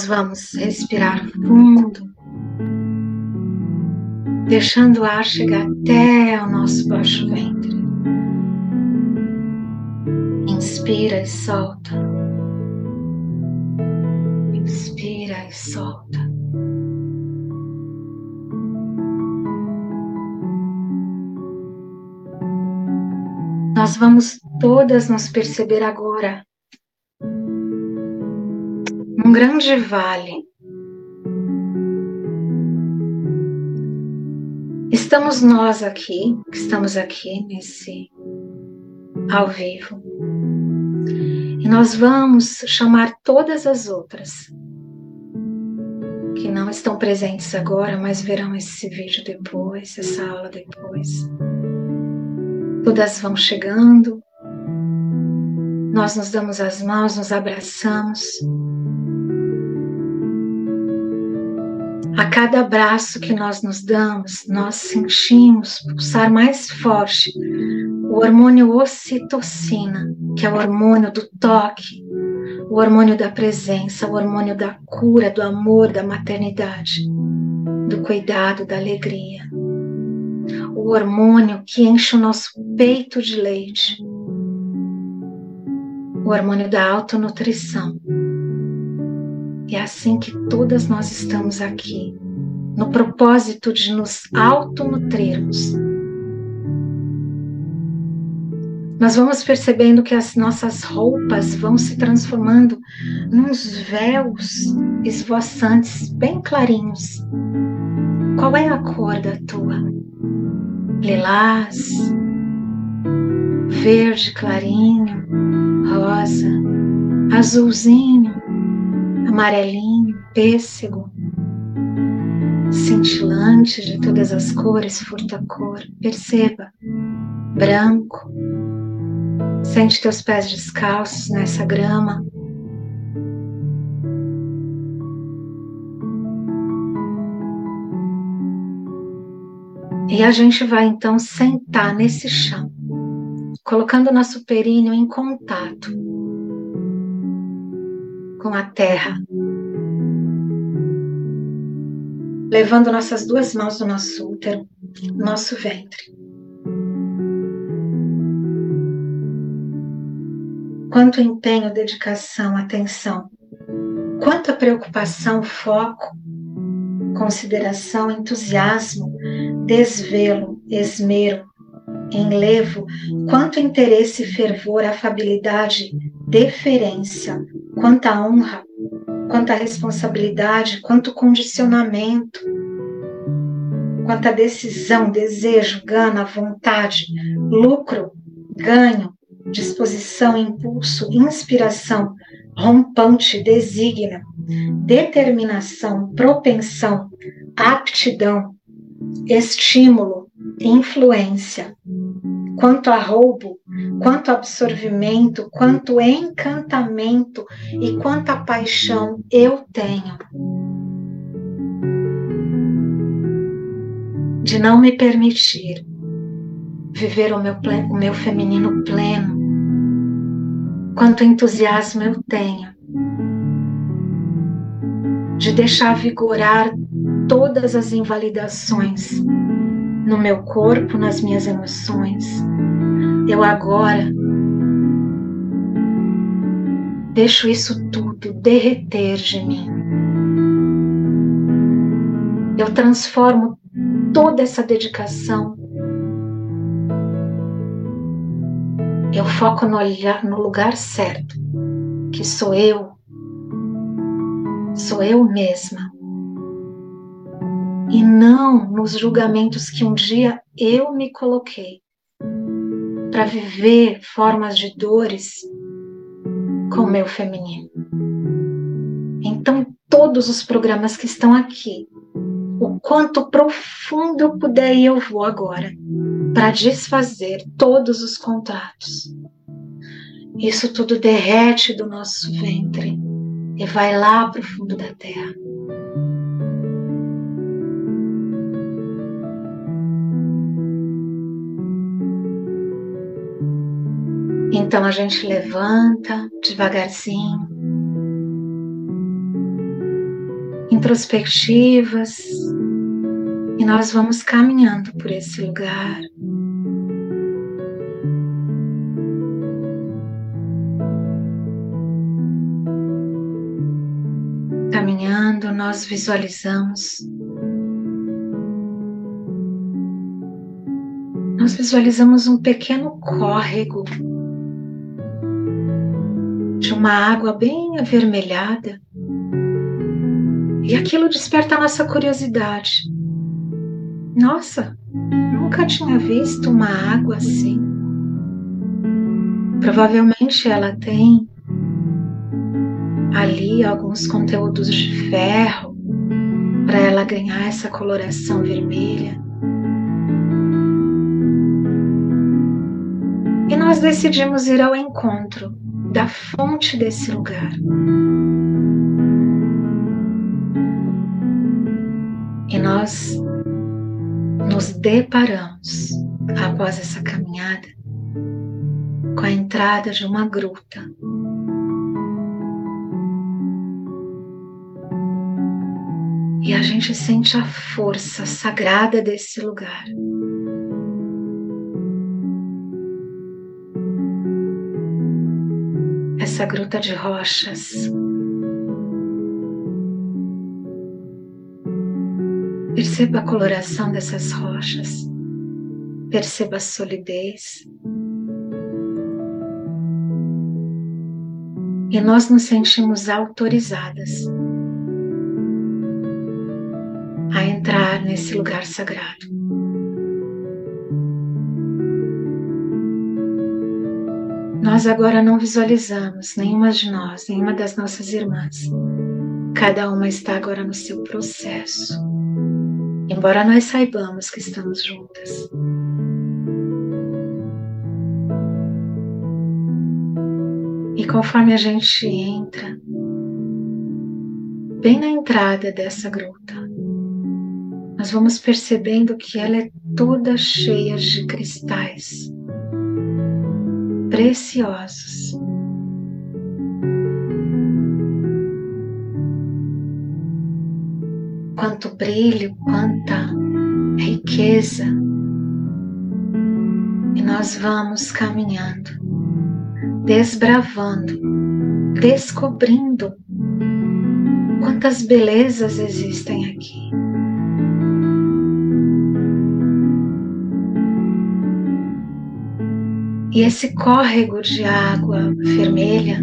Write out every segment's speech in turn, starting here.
nós vamos respirar fundo, deixando o ar chegar até o nosso baixo ventre. Inspira e solta. Inspira e solta. Nós vamos todas nos perceber agora um grande vale. Estamos nós aqui, que estamos aqui nesse ao vivo. E nós vamos chamar todas as outras que não estão presentes agora, mas verão esse vídeo depois, essa aula depois. Todas vão chegando, nós nos damos as mãos, nos abraçamos. A cada abraço que nós nos damos, nós sentimos pulsar mais forte o hormônio ocitocina, que é o hormônio do toque, o hormônio da presença, o hormônio da cura, do amor, da maternidade, do cuidado, da alegria. O hormônio que enche o nosso peito de leite, o hormônio da autonutrição. É assim que todas nós estamos aqui, no propósito de nos autonutrirmos. Nós vamos percebendo que as nossas roupas vão se transformando nos véus esvoaçantes, bem clarinhos. Qual é a cor da tua? Lilás, verde clarinho, rosa, azulzinho, amarelinho, pêssego, cintilante de todas as cores, furta-cor. Perceba, branco. Sente teus pés descalços nessa grama. E a gente vai então sentar nesse chão, colocando nosso períneo em contato com a terra. Levando nossas duas mãos no nosso útero, nosso ventre. Quanto empenho, dedicação, atenção, quanta preocupação, foco, consideração, entusiasmo, desvelo, esmero, enlevo, quanto interesse, fervor, afabilidade, deferência, quanta honra, quanta responsabilidade, quanto condicionamento, quanta decisão, desejo, gana, vontade, lucro, ganho, disposição, impulso, inspiração, rompante, designa, determinação, propensão, aptidão, estímulo, influência, quanto a roubo, quanto absorvimento, quanto encantamento e quanta paixão eu tenho. De não me permitir viver o meu, pleno, o meu feminino pleno, quanto entusiasmo eu tenho de deixar vigorar todas as invalidações no meu corpo, nas minhas emoções. Eu agora deixo isso tudo derreter de mim. Eu transformo toda essa dedicação. Eu foco no, olhar, no lugar certo, que sou eu, sou eu mesma e não nos julgamentos que um dia eu me coloquei para viver formas de dores com o meu feminino. Então, todos os programas que estão aqui, o quanto profundo eu puder ir, eu vou agora para desfazer todos os contratos. Isso tudo derrete do nosso ventre e vai lá para o fundo da terra. Então a gente levanta devagarzinho. introspectivas e nós vamos caminhando por esse lugar. Caminhando, nós visualizamos. Nós visualizamos um pequeno córrego uma água bem avermelhada. E aquilo desperta a nossa curiosidade. Nossa, nunca tinha visto uma água assim. Provavelmente ela tem ali alguns conteúdos de ferro para ela ganhar essa coloração vermelha. E nós decidimos ir ao encontro da fonte desse lugar. E nós nos deparamos, após essa caminhada, com a entrada de uma gruta. E a gente sente a força sagrada desse lugar. Gruta de rochas Perceba a coloração dessas rochas. Perceba a solidez. E nós nos sentimos autorizadas a entrar nesse lugar sagrado. Nós agora não visualizamos nenhuma de nós, nenhuma das nossas irmãs. Cada uma está agora no seu processo embora nós saibamos que estamos juntas. E conforme a gente entra, bem na entrada dessa gruta, nós vamos percebendo que ela é toda cheia de cristais preciosos. quanto brilho, quanta riqueza. E nós vamos caminhando, desbravando, descobrindo quantas belezas existem aqui. E esse córrego de água vermelha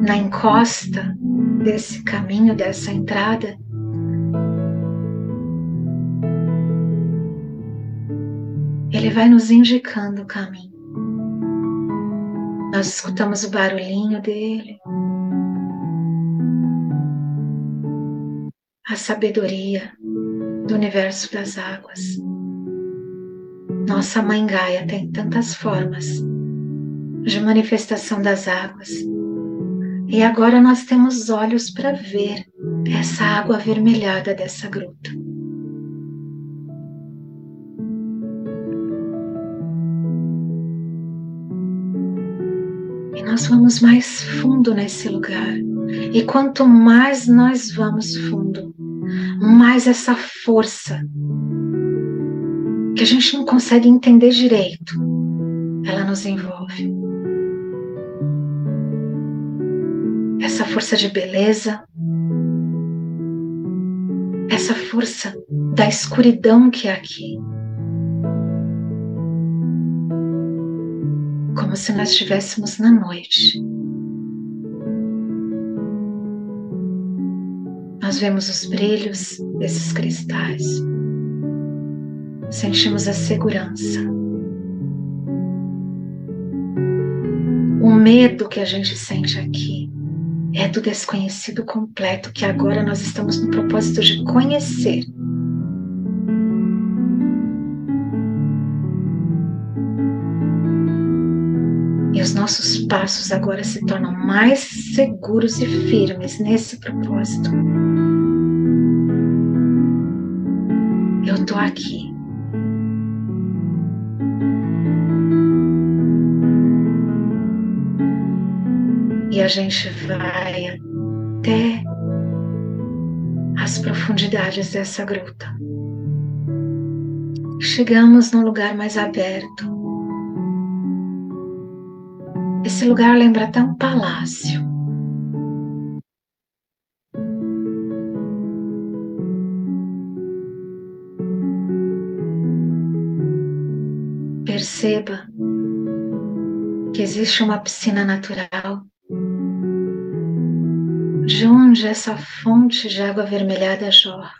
na encosta desse caminho, dessa entrada, ele vai nos indicando o caminho. Nós escutamos o barulhinho dele, a sabedoria do universo das águas. Nossa Mãe Gaia tem tantas formas de manifestação das águas. E agora nós temos olhos para ver essa água avermelhada dessa gruta. nós vamos mais fundo nesse lugar. E quanto mais nós vamos fundo, mais essa força que a gente não consegue entender direito, ela nos envolve. Essa força de beleza, essa força da escuridão que é aqui. como se nós estivéssemos na noite. Nós vemos os brilhos desses cristais, sentimos a segurança. O medo que a gente sente aqui é do desconhecido completo que agora nós estamos no propósito de conhecer os nossos passos agora se tornam mais seguros e firmes nesse propósito. Eu estou aqui. E a gente vai até profundidades dessa gruta. Chegamos num lugar mais aberto. Esse lugar lembra até um palácio. Perceba que existe uma piscina natural de onde essa fonte de água avermelhada jorra.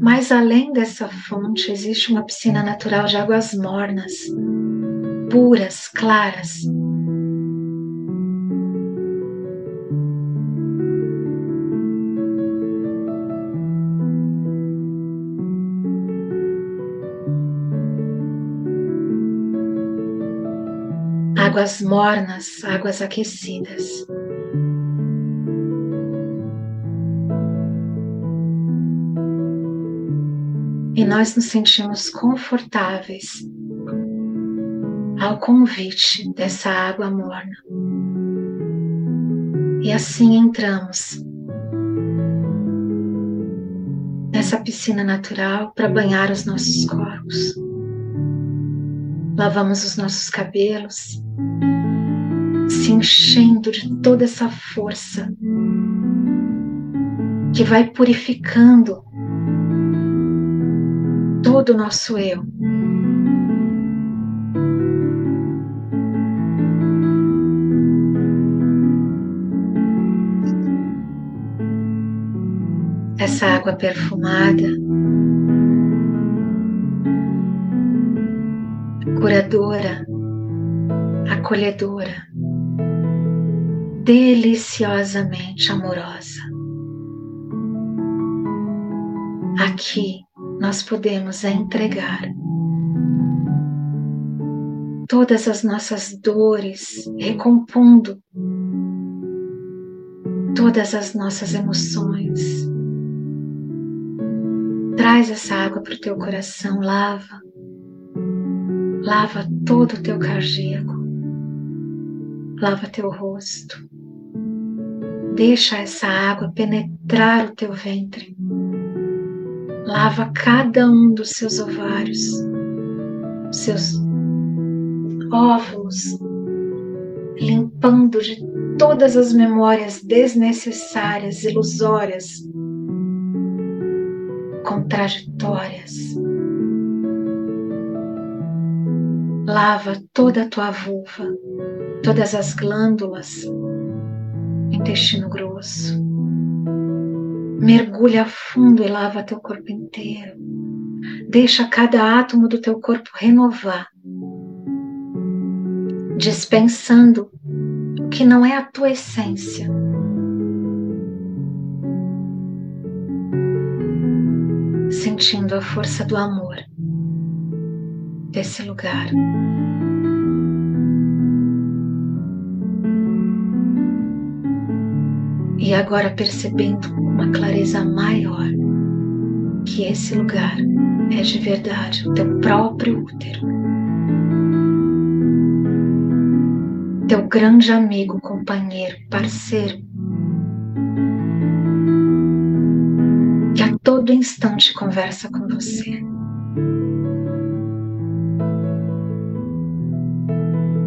Mas além dessa fonte, existe uma piscina natural de águas mornas, puras, claras. Águas mornas, águas aquecidas. e nós nos sentimos confortáveis ao convite dessa água morna. E assim entramos nessa piscina natural para banhar os nossos corpos. Lavamos os nossos cabelos, se enchendo de toda essa força que vai purificando todo o nosso eu. Essa água perfumada, curadora, acolhedora, deliciosamente amorosa. Aqui nós podemos entregar todas as nossas dores, recompondo todas as nossas emoções. Traz essa água para o teu coração, lava, lava todo o teu cardíaco, lava teu rosto. Deixa essa água penetrar o teu ventre lava cada um dos seus ovários, seus óvulos, limpando de todas as memórias desnecessárias, ilusórias, contraditórias. Lava toda a tua vulva, todas as glândulas, intestino grosso Mergulha fundo e lava teu corpo inteiro. Deixa cada átomo do teu corpo renovar, dispensando o que não é a tua essência. Sentindo a força do amor desse lugar. E agora percebendo com uma clareza maior que esse lugar é de verdade o teu próprio útero. Teu grande amigo, companheiro, parceiro, que a todo instante conversa com você.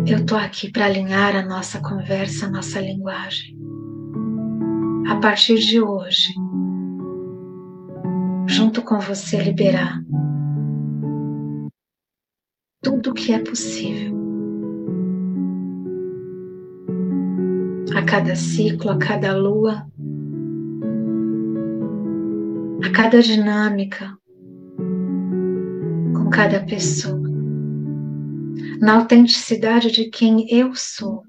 Eu tô aqui para alinhar a nossa conversa, a nossa linguagem a partir de hoje, junto com você, liberar tudo o que é possível. A cada ciclo, a cada lua, a cada dinâmica, com cada pessoa, na autenticidade de quem eu sou.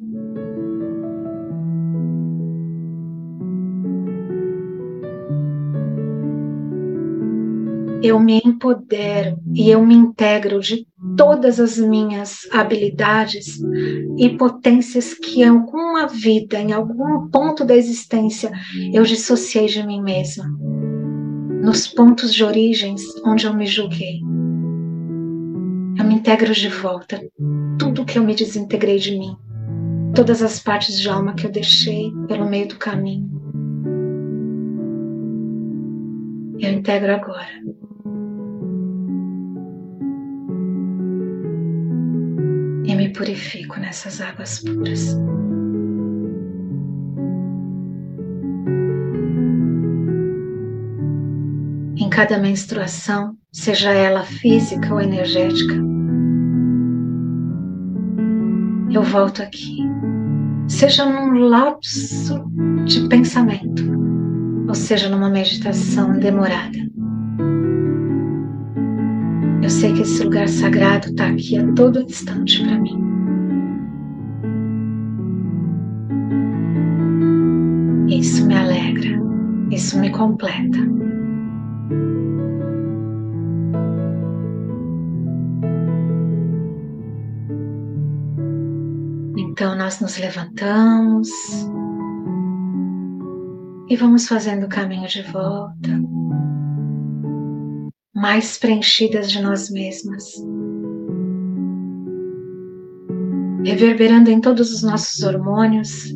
eu me empodero e eu me integro de todas as minhas habilidades e potências que em alguma vida, em algum ponto da existência, eu dissociei de mim mesma. Nos pontos de origens onde eu me julguei. Integro de volta tudo que eu me desintegrei de mim. todas as partes de alma que eu deixei pelo meio do caminho. Eu integro agora. E me purifico nessas águas puras. Em cada menstruação, seja ela física ou energética, eu volto aqui, seja num lapso de pensamento, ou seja numa meditação demorada. Eu sei que esse lugar sagrado está aqui a todo instante para mim. Isso me alegra, isso me completa. Então nós nos levantamos e vamos fazendo o caminho de volta, mais preenchidas de nós mesmas, reverberando em todos os nossos hormônios,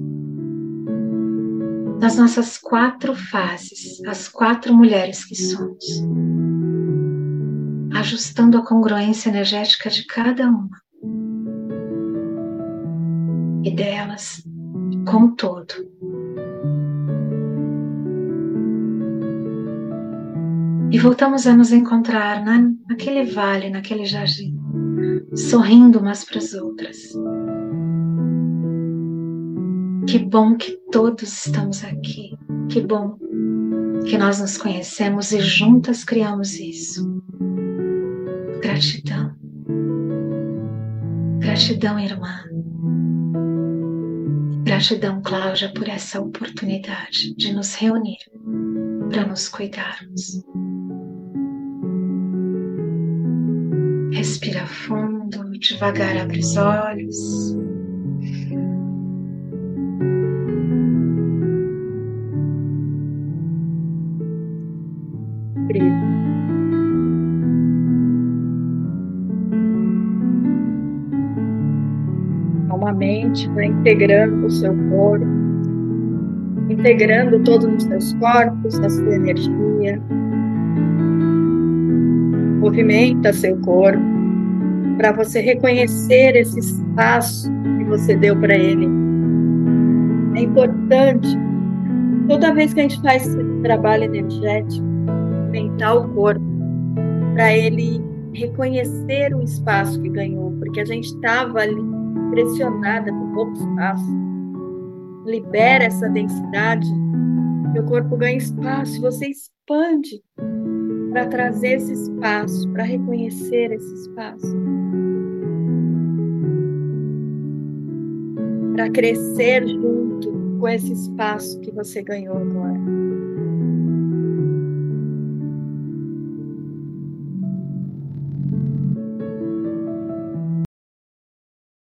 nas nossas quatro fases, as quatro mulheres que somos, ajustando a congruência energética de cada uma delas como todo. E voltamos a nos encontrar na, naquele vale, naquele jardim, sorrindo umas para as outras. Que bom que todos estamos aqui. Que bom que nós nos conhecemos e juntas criamos isso. Gratidão. Gratidão, irmã. Gratidão, Cláudia, por essa oportunidade de nos reunir para nos cuidarmos. Respira fundo, devagar abre os olhos. mente integrando o seu corpo, integrando todos os seus corpos, a sua energia. Movimenta seu corpo para você reconhecer esse espaço que você deu para ele. É importante, toda vez que a gente faz esse trabalho energético, movimentar o corpo para ele reconhecer o espaço que ganhou, porque a gente estava ali pressionada por pouco espaço. Libera essa densidade, meu corpo ganha espaço você expande para trazer esse espaço, para reconhecer esse espaço. Para crescer junto com esse espaço que você ganhou agora.